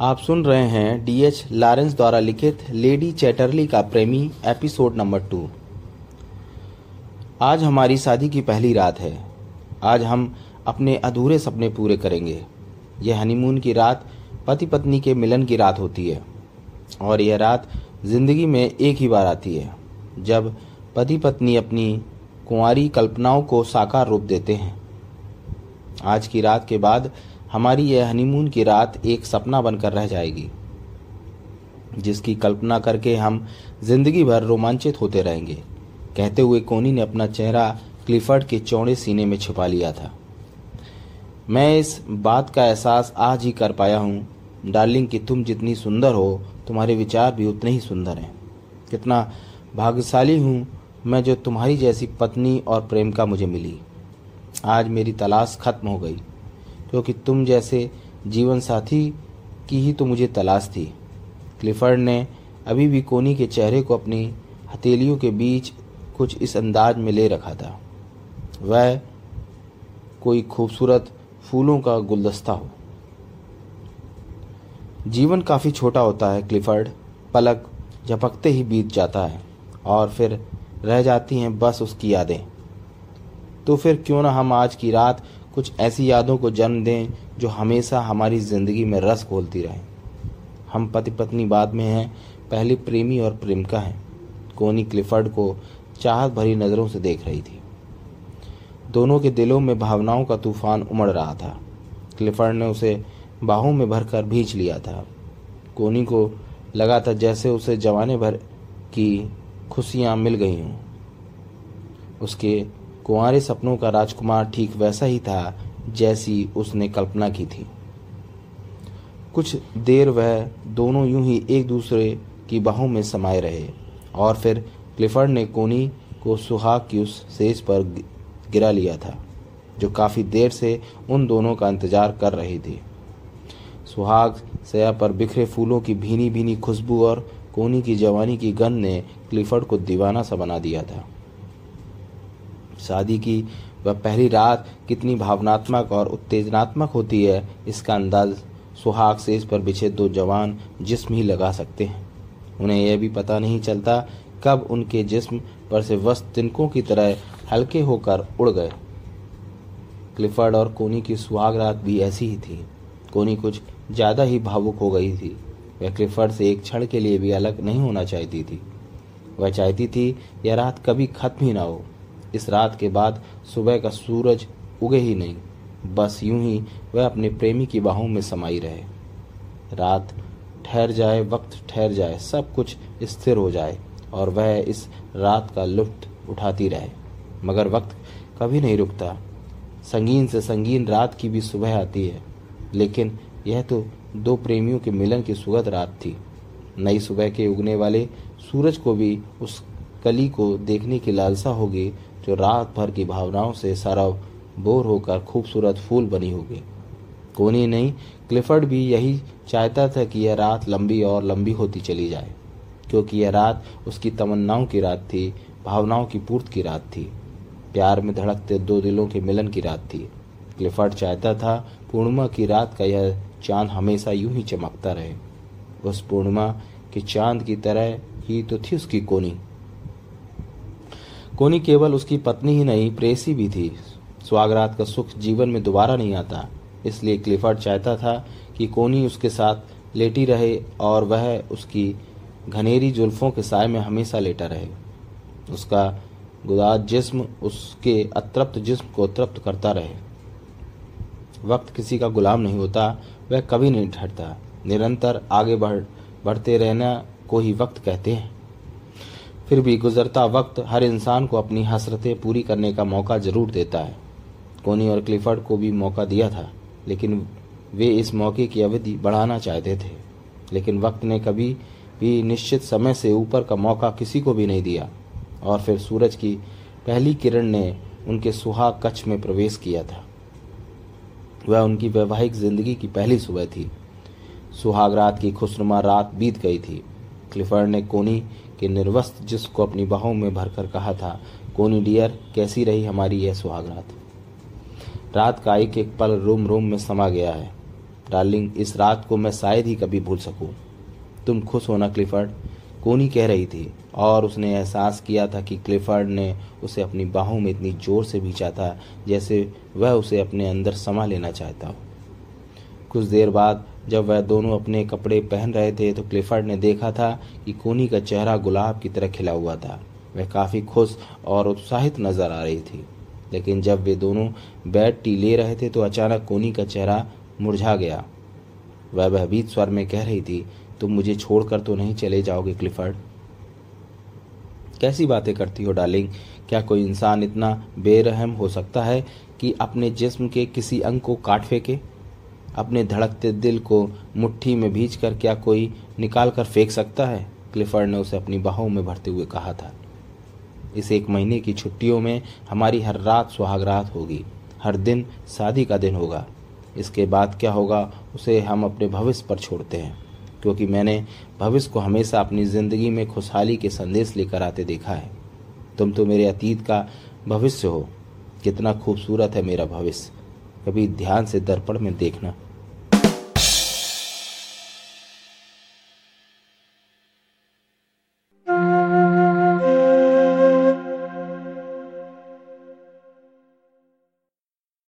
आप सुन रहे हैं डीएच लॉरेंस द्वारा लिखित लेडी चैटरली का प्रेमी एपिसोड नंबर टू आज हमारी शादी की पहली रात है। आज हम अपने अधूरे सपने पूरे करेंगे। यह हनीमून की रात पति पत्नी के मिलन की रात होती है। और यह रात ज़िंदगी में एक ही बार आती है, जब पति पत्नी अपनी कुंवारी कल्पनाओं को साकार रूप देते हैं। आज की रात के बाद हमारी यह हनीमून की रात एक सपना बनकर रह जाएगी, जिसकी कल्पना करके हम ज़िंदगी भर रोमांचित होते रहेंगे। कहते हुए कोनी ने अपना चेहरा क्लिफर्ड के चौड़े सीने में छुपा लिया था। मैं इस बात का एहसास आज ही कर पाया हूँ। डार्लिंग कि तुम जितनी सुंदर हो, तुम्हारे विचार भी उतने ही सुंदर हैं। कितना भाग्यशाली हूँ मैं जो तुम्हारी जैसी पत्नी और प्रेम का मुझे मिली। आज मेरी तलाश खत्म हो गई। क्योंकि तुम जैसे जीवन साथी की ही तो मुझे तलाश थी। क्लिफर्ड ने अभी भी कोनी के चेहरे को अपनी हथेलियों के बीच कुछ इस अंदाज में ले रखा था। वह कोई खूबसूरत फूलों का गुलदस्ता हो। जीवन काफ़ी छोटा होता है, क्लिफर्ड। पलक झपकते ही बीत जाता है और फिर रह जाती हैं बस उसकी यादें। तो फिर क्यों ना हम आज की रात कुछ ऐसी यादों को जन्म दें जो हमेशा हमारी ज़िंदगी में रस घोलती रहें। हम पति पत्नी बाद में हैं, पहले प्रेमी और प्रेमिका हैं। कोनी क्लिफर्ड को चाहत भरी नज़रों से देख रही थी। दोनों के दिलों में भावनाओं का तूफ़ान उमड़ रहा था। क्लिफर्ड ने उसे बाहों में भरकर भींच लिया था। कोनी को लगा था जैसे उसे जवाने भर की खुशियाँ मिल गई हों। उसके कुंवारे सपनों का राजकुमार ठीक वैसा ही था जैसी उसने कल्पना की थी। कुछ देर वह दोनों यूँ ही एक दूसरे की बाहों में समाये रहे और फिर क्लिफर्ड ने कोनी को सुहाग की उस सेज पर गिरा लिया था, जो काफ़ी देर से उन दोनों का इंतज़ार कर रही थी। सुहाग सया पर बिखरे फूलों की भीनी भीनी खुशबू और कोनी की जवानी की गंध ने क्लिफर्ड को दीवाना सा बना दिया था। शादी की। वह पहली रात कितनी भावनात्मक और उत्तेजनात्मक होती है, इसका अंदाज सुहाग से इस पर बिछे दो जवान जिस्म ही लगा सकते हैं। उन्हें यह भी पता नहीं चलता कब उनके जिस्म पर से वस्त तिनकों की तरह हल्के होकर उड़ गए। क्लिफर्ड और कोनी की सुहाग रात भी ऐसी ही थी। कोनी कुछ ज़्यादा ही भावुक हो गई थी। वह क्लिफर्ड से एक क्षण के लिए भी अलग नहीं होना चाहती थी। वह चाहती थी यह रात कभी खत्म ही ना हो। इस रात के बाद सुबह का सूरज उगे ही नहीं, बस यूँ ही वह अपने प्रेमी की बाहों में समाई रहे। रात ठहर जाए, वक्त ठहर जाए, सब कुछ स्थिर हो जाए और वह इस रात का लुफ्त उठाती रहे। मगर वक्त कभी नहीं रुकता। संगीन से संगीन रात की भी सुबह आती है, लेकिन यह तो दो प्रेमियों के मिलन की सुगत रात थी। नई सुबह के उगने वाले सूरज को भी उस कली को देखने की लालसा होगी जो रात भर की भावनाओं से सारा बोर होकर खूबसूरत फूल बनी होगी। कोनी नहीं, क्लिफर्ड भी यही चाहता था कि यह रात लंबी और लंबी होती चली जाए, क्योंकि यह रात उसकी तमन्नाओं की रात थी, भावनाओं की पूर्ति की रात थी, प्यार में धड़कते दो दिलों के मिलन की रात थी। क्लिफर्ड चाहता था पूर्णिमा की रात का यह चाँद हमेशा यूँ ही चमकता रहे। उस पूर्णिमा के चाँद की तरह ही तो थी उसकी कोनी। कोनी केवल उसकी पत्नी ही नहीं, प्रेसी भी थी। स्वागरात का सुख जीवन में दोबारा नहीं आता। इसलिए क्लिफर्ड चाहता था कि कोनी उसके साथ लेटी रहे और वह उसकी घनेरी जुल्फों के साय में हमेशा लेटा रहे। उसका गुदाज जिस्म उसके अतृप्त जिस्म को तृप्त करता रहे। वक्त किसी का गुलाम नहीं होता, वह कभी नहीं ठहरता। निरंतर आगे बढ़, बढ़ते रहना को ही वक्त कहते हैं। फिर भी गुजरता वक्त हर इंसान को अपनी हसरतें पूरी करने का मौका ज़रूर देता है। कोनी और क्लिफर्ड को भी मौका दिया था, लेकिन वे इस मौके की अवधि बढ़ाना चाहते थे। लेकिन वक्त ने कभी भी निश्चित समय से ऊपर का मौका किसी को भी नहीं दिया, और फिर सूरज की पहली किरण ने उनके सुहाग कच्छ में प्रवेश किया था। वह उनकी वैवाहिक ज़िंदगी की पहली सुबह थी। सुहाग रात की खुशनुमा रात बीत गई थी। क्लिफर्ड ने कोनी के निर्वस्त जिसको अपनी बाहों में भरकर कहा था, कोनी डियर, कैसी रही हमारी यह सुहाग रात रात का एक एक पल रोम रोम में समा गया है। डार्लिंग, इस रात को मैं शायद ही कभी भूल सकूँ। तुम खुश होना क्लिफर्ड? कोनी कह रही थी, और उसने एहसास किया था कि क्लिफर्ड ने उसे अपनी बाहों में इतनी ज़ोर से भींचा था जैसे वह उसे अपने अंदर समा लेना चाहता हो। कुछ देर बाद जब वह दोनों अपने कपड़े पहन रहे थे तो क्लिफर्ड ने देखा था कि कोनी का चेहरा गुलाब की तरह खिला हुआ था। वह काफ़ी खुश और उत्साहित नज़र आ रही थी। लेकिन जब वे दोनों बैड टी ले रहे थे तो अचानक कोनी का चेहरा मुरझा गया। वह भयभीत स्वर में कह रही थी, तुम मुझे छोड़कर तो नहीं चले जाओगे, क्लिफर्ड। कैसी बातें करती हो, डार्लिंग? क्या कोई इंसान इतना बेरहम हो सकता है कि अपने जिस्म के किसी अंग को काट फेंके? अपने धड़कते दिल को मुट्ठी में भीज कर क्या कोई निकाल कर फेंक सकता है? क्लिफर्ड ने उसे अपनी बाहों में भरते हुए कहा था। इस एक महीने की छुट्टियों में हमारी हर रात सुहागरात होगी। हर दिन शादी का दिन होगा। इसके बाद क्या होगा, उसे हम अपने भविष्य पर छोड़ते हैं। क्योंकि मैंने भविष्य को हमेशा अपनी ज़िंदगी में खुशहाली के संदेश लेकर आते देखा है। तुम तो मेरे अतीत का भविष्य हो। कितना खूबसूरत है मेरा भविष्य। कभी ध्यान से दर्पण में देखना।